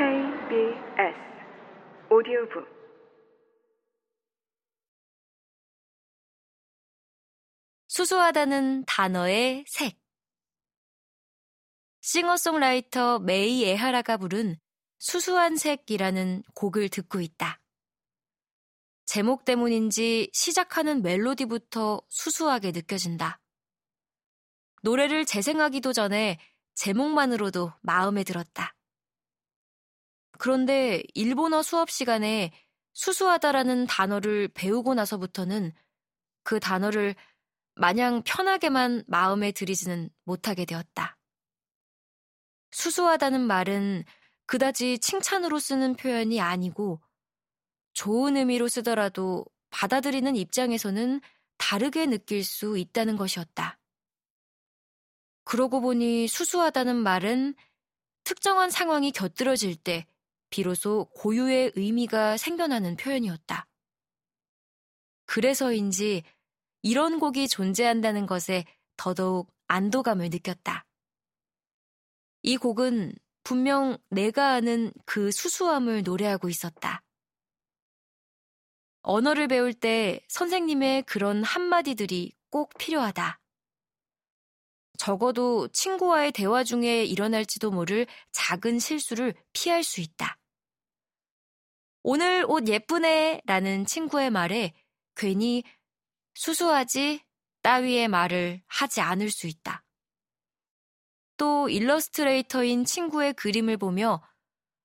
KBS 오디오북 수수하다는 단어의 색 싱어송라이터 메이 에하라가 부른 수수한 색이라는 곡을 듣고 있다. 제목 때문인지 시작하는 멜로디부터 수수하게 느껴진다. 노래를 재생하기도 전에 제목만으로도 마음에 들었다. 그런데 일본어 수업 시간에 수수하다라는 단어를 배우고 나서부터는 그 단어를 마냥 편하게만 마음에 들이지는 못하게 되었다. 수수하다는 말은 그다지 칭찬으로 쓰는 표현이 아니고 좋은 의미로 쓰더라도 받아들이는 입장에서는 다르게 느낄 수 있다는 것이었다. 그러고 보니 수수하다는 말은 특정한 상황이 곁들어질 때 비로소 고유의 의미가 생겨나는 표현이었다. 그래서인지 이런 곡이 존재한다는 것에 더더욱 안도감을 느꼈다. 이 곡은 분명 내가 아는 그 수수함을 노래하고 있었다. 언어를 배울 때 선생님의 그런 한마디들이 꼭 필요하다. 적어도 친구와의 대화 중에 일어날지도 모를 작은 실수를 피할 수 있다. 오늘 옷 예쁘네 라는 친구의 말에 괜히 수수하지 따위의 말을 하지 않을 수 있다. 또 일러스트레이터인 친구의 그림을 보며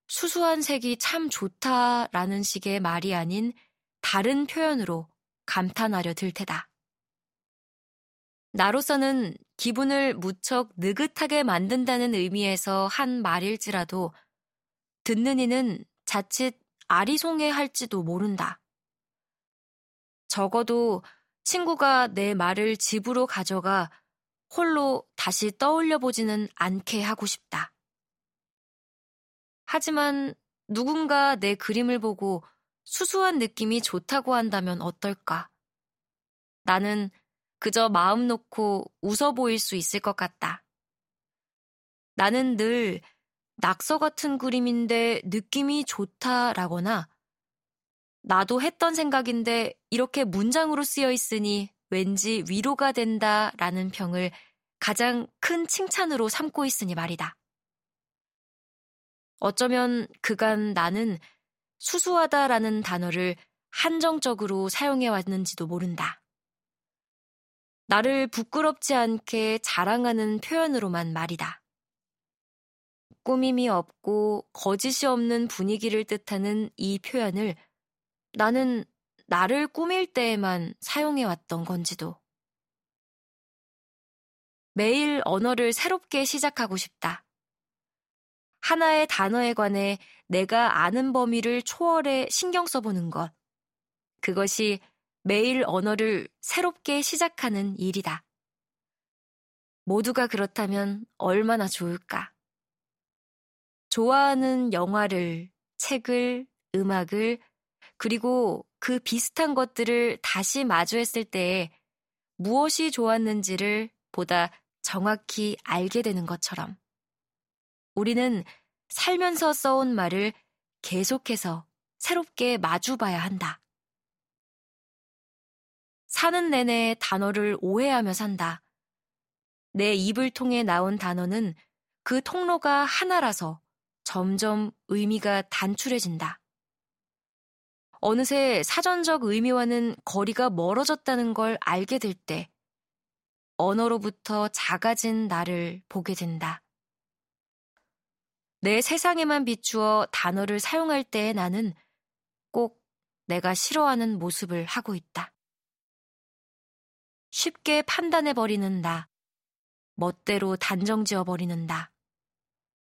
수수한 색이 참 좋다 라는 식의 말이 아닌 다른 표현으로 감탄하려 들 테다. 나로서는 기분을 무척 느긋하게 만든다는 의미에서 한 말일지라도 듣는 이는 자칫 아리송해 할지도 모른다. 적어도 친구가 내 말을 집으로 가져가 홀로 다시 떠올려 보지는 않게 하고 싶다. 하지만 누군가 내 그림을 보고 수수한 느낌이 좋다고 한다면 어떨까? 나는 그저 마음 놓고 웃어 보일 수 있을 것 같다. 나는 늘 낙서 같은 그림인데 느낌이 좋다라거나 나도 했던 생각인데 이렇게 문장으로 쓰여 있으니 왠지 위로가 된다라는 평을 가장 큰 칭찬으로 삼고 있으니 말이다. 어쩌면 그간 나는 수수하다라는 단어를 한정적으로 사용해 왔는지도 모른다. 나를 부끄럽지 않게 자랑하는 표현으로만 말이다. 꾸밈이 없고 거짓이 없는 분위기를 뜻하는 이 표현을 나는 나를 꾸밀 때에만 사용해왔던 건지도. 매일 언어를 새롭게 시작하고 싶다. 하나의 단어에 관해 내가 아는 범위를 초월해 신경 써보는 것. 그것이 매일 언어를 새롭게 시작하는 일이다. 모두가 그렇다면 얼마나 좋을까? 좋아하는 영화를, 책을, 음악을, 그리고 그 비슷한 것들을 다시 마주했을 때에 무엇이 좋았는지를 보다 정확히 알게 되는 것처럼 우리는 살면서 써온 말을 계속해서 새롭게 마주 봐야 한다. 사는 내내 단어를 오해하며 산다. 내 입을 통해 나온 단어는 그 통로가 하나라서 점점 의미가 단출해진다. 어느새 사전적 의미와는 거리가 멀어졌다는 걸 알게 될 때, 언어로부터 작아진 나를 보게 된다. 내 세상에만 비추어 단어를 사용할 때의 나는 꼭 내가 싫어하는 모습을 하고 있다. 쉽게 판단해버리는 나, 멋대로 단정지어버리는 나,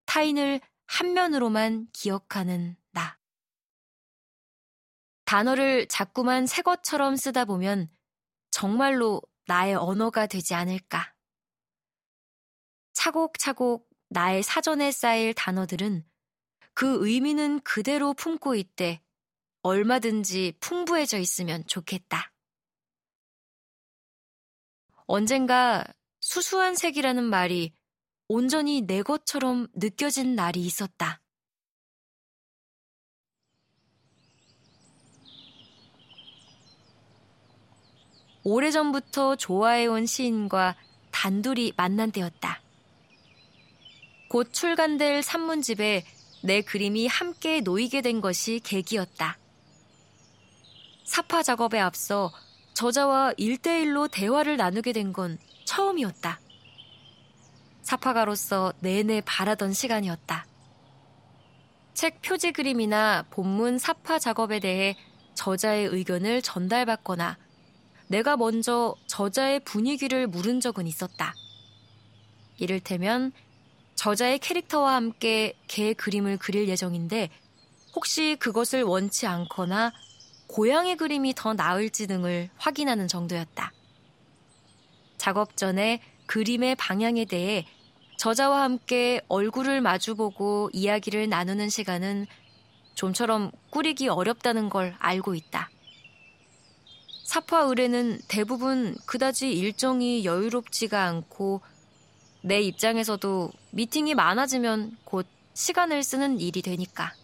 타인을 한 면으로만 기억하는 나. 단어를 자꾸만 새 것처럼 쓰다 보면 정말로 나의 언어가 되지 않을까. 차곡차곡 나의 사전에 쌓일 단어들은 그 의미는 그대로 품고 있대 얼마든지 풍부해져 있으면 좋겠다. 언젠가 수수한 색이라는 말이 온전히 내 것처럼 느껴진 날이 있었다. 오래전부터 좋아해온 시인과 단둘이 만난 때였다. 곧 출간될 산문집에 내 그림이 함께 놓이게 된 것이 계기였다. 사파 작업에 앞서 저자와 일대일로 대화를 나누게 된 건 처음이었다. 사파가로서 내내 바라던 시간이었다. 책 표지 그림이나 본문 사파 작업에 대해 저자의 의견을 전달받거나 내가 먼저 저자의 분위기를 물은 적은 있었다. 이를테면 저자의 캐릭터와 함께 개 그림을 그릴 예정인데 혹시 그것을 원치 않거나 고양이 그림이 더 나을지 등을 확인하는 정도였다. 작업 전에 그림의 방향에 대해 저자와 함께 얼굴을 마주보고 이야기를 나누는 시간은 좀처럼 꾸리기 어렵다는 걸 알고 있다. 사파 의뢰는 대부분 그다지 일정이 여유롭지가 않고 내 입장에서도 미팅이 많아지면 곧 시간을 쓰는 일이 되니까.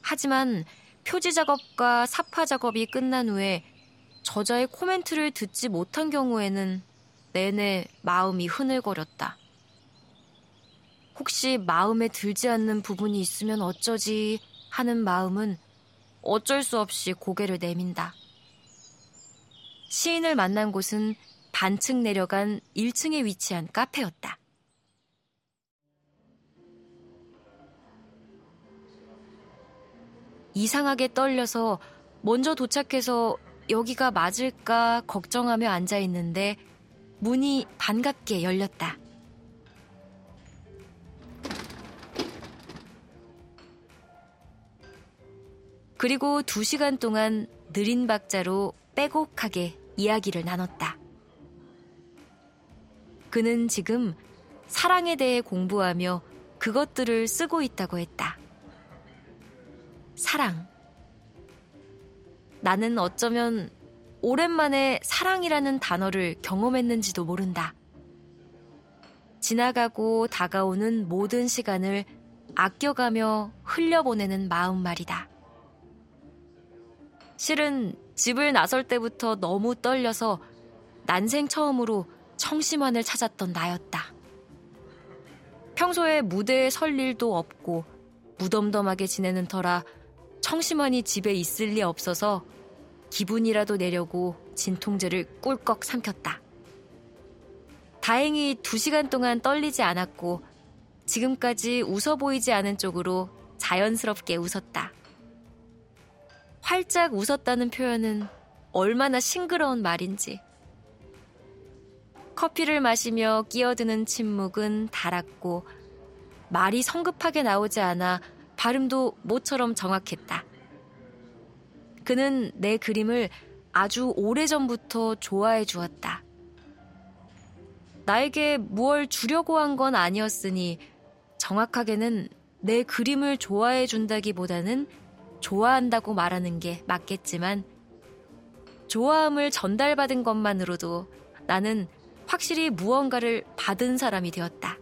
하지만 표지 작업과 사파 작업이 끝난 후에 저자의 코멘트를 듣지 못한 경우에는 내내 마음이 흐늘거렸다. 혹시 마음에 들지 않는 부분이 있으면 어쩌지 하는 마음은 어쩔 수 없이 고개를 내민다. 시인을 만난 곳은 반층 내려간 1층에 위치한 카페였다. 이상하게 떨려서 먼저 도착해서 여기가 맞을까 걱정하며 앉아 있는데 문이 반갑게 열렸다. 그리고 두 시간 동안 느린 박자로 빼곡하게 이야기를 나눴다. 그는 지금 사랑에 대해 공부하며 그것들을 쓰고 있다고 했다. 사랑. 나는 어쩌면 오랜만에 사랑이라는 단어를 경험했는지도 모른다. 지나가고 다가오는 모든 시간을 아껴가며 흘려보내는 마음 말이다. 실은 집을 나설 때부터 너무 떨려서 난생 처음으로 청심환을 찾았던 나였다. 평소에 무대에 설 일도 없고 무덤덤하게 지내는 터라 청심환이 집에 있을 리 없어서 기분이라도 내려고 진통제를 꿀꺽 삼켰다. 다행히 두 시간 동안 떨리지 않았고 지금까지 웃어 보이지 않은 쪽으로 자연스럽게 웃었다. 활짝 웃었다는 표현은 얼마나 싱그러운 말인지. 커피를 마시며 끼어드는 침묵은 달았고 말이 성급하게 나오지 않아 발음도 모처럼 정확했다. 그는 내 그림을 아주 오래전부터 좋아해 주었다. 나에게 무얼 주려고 한 건 아니었으니 정확하게는 내 그림을 좋아해 준다기보다는 좋아한다고 말하는 게 맞겠지만 좋아함을 전달받은 것만으로도 나는 확실히 무언가를 받은 사람이 되었다.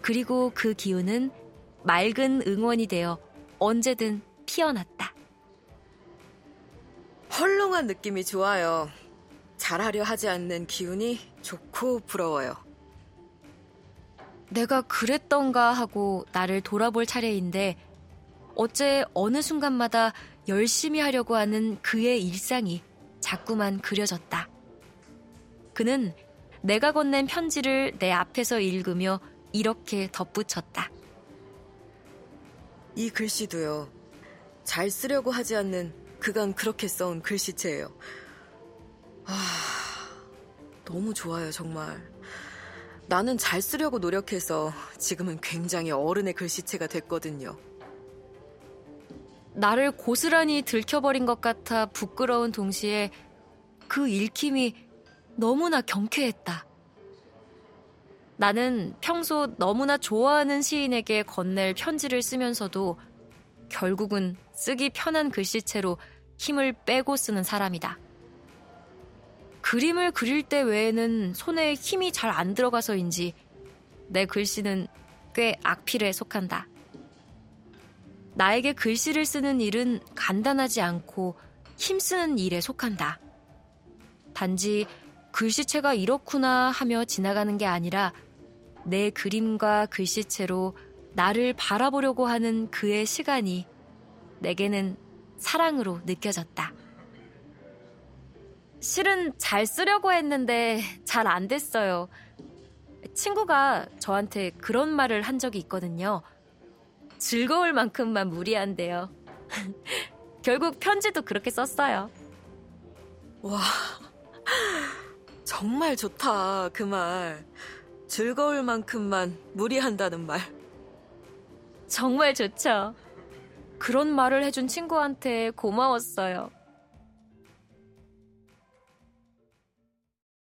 그리고 그 기운은 맑은 응원이 되어 언제든 피어났다. 헐렁한 느낌이 좋아요. 잘하려 하지 않는 기운이 좋고 부러워요. 내가 그랬던가 하고 나를 돌아볼 차례인데 어째 어느 순간마다 열심히 하려고 하는 그의 일상이 자꾸만 그려졌다. 그는 내가 건넨 편지를 내 앞에서 읽으며 이렇게 덧붙였다. 이 글씨도요. 잘 쓰려고 하지 않는 그간 그렇게 써온 글씨체예요. 아, 너무 좋아요, 정말. 나는 잘 쓰려고 노력해서 지금은 굉장히 어른의 글씨체가 됐거든요. 나를 고스란히 들켜버린 것 같아 부끄러운 동시에 그 읽힘이 너무나 경쾌했다. 나는 평소 너무나 좋아하는 시인에게 건넬 편지를 쓰면서도 결국은 쓰기 편한 글씨체로 힘을 빼고 쓰는 사람이다. 그림을 그릴 때 외에는 손에 힘이 잘 안 들어가서인지 내 글씨는 꽤 악필에 속한다. 나에게 글씨를 쓰는 일은 간단하지 않고 힘쓰는 일에 속한다. 단지 글씨체가 이렇구나 하며 지나가는 게 아니라 내 그림과 글씨체로 나를 바라보려고 하는 그의 시간이 내게는 사랑으로 느껴졌다. 실은 잘 쓰려고 했는데 잘 안 됐어요. 친구가 저한테 그런 말을 한 적이 있거든요. 즐거울 만큼만 무리한데요. 결국 편지도 그렇게 썼어요. 와, 정말 좋다, 그 말. 즐거울 만큼만 무리한다는 말. 정말 좋죠. 그런 말을 해준 친구한테 고마웠어요.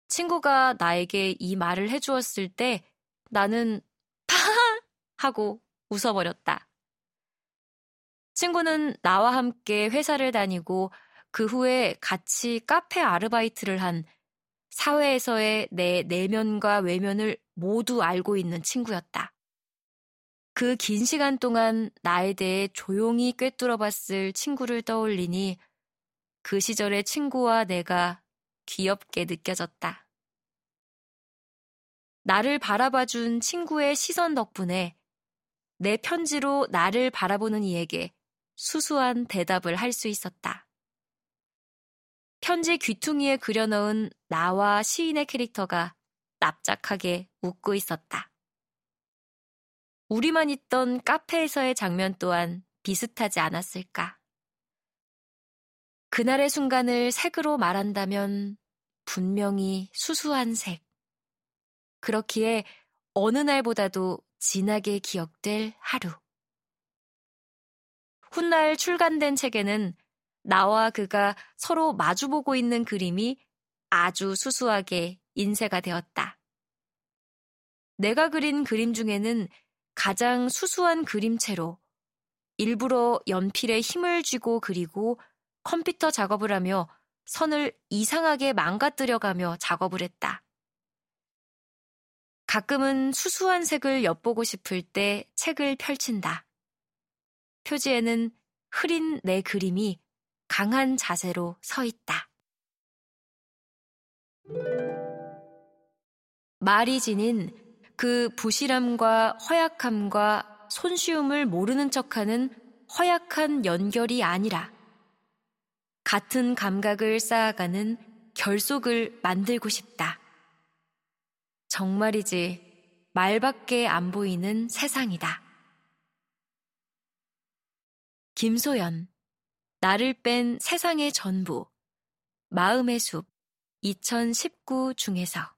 친구가 나에게 이 말을 해주었을 때 나는 파 하고 웃어버렸다. 친구는 나와 함께 회사를 다니고 그 후에 같이 카페 아르바이트를 한 사회에서의 내 내면과 외면을 모두 알고 있는 친구였다. 그 긴 시간 동안 나에 대해 조용히 꿰뚫어 봤을 친구를 떠올리니 그 시절의 친구와 내가 귀엽게 느껴졌다. 나를 바라봐준 친구의 시선 덕분에 내 편지로 나를 바라보는 이에게 수수한 대답을 할 수 있었다. 편지 귀퉁이에 그려넣은 나와 시인의 캐릭터가 납작하게 웃고 있었다. 우리만 있던 카페에서의 장면 또한 비슷하지 않았을까. 그날의 순간을 색으로 말한다면 분명히 수수한 색. 그렇기에 어느 날보다도 진하게 기억될 하루. 훗날 출간된 책에는 나와 그가 서로 마주보고 있는 그림이 아주 수수하게 인쇄가 되었다. 내가 그린 그림 중에는 가장 수수한 그림체로 일부러 연필에 힘을 쥐고 그리고 컴퓨터 작업을 하며 선을 이상하게 망가뜨려가며 작업을 했다. 가끔은 수수한 색을 엿보고 싶을 때 책을 펼친다. 표지에는 흐린 내 그림이 강한 자세로 서 있다. 말이 지닌 그 부실함과 허약함과 손쉬움을 모르는 척하는 허약한 연결이 아니라 같은 감각을 쌓아가는 결속을 만들고 싶다. 정말이지 말밖에 안 보이는 세상이다. 김소연, 나를 뺀 세상의 전부, 마음의 숲, 2019 중에서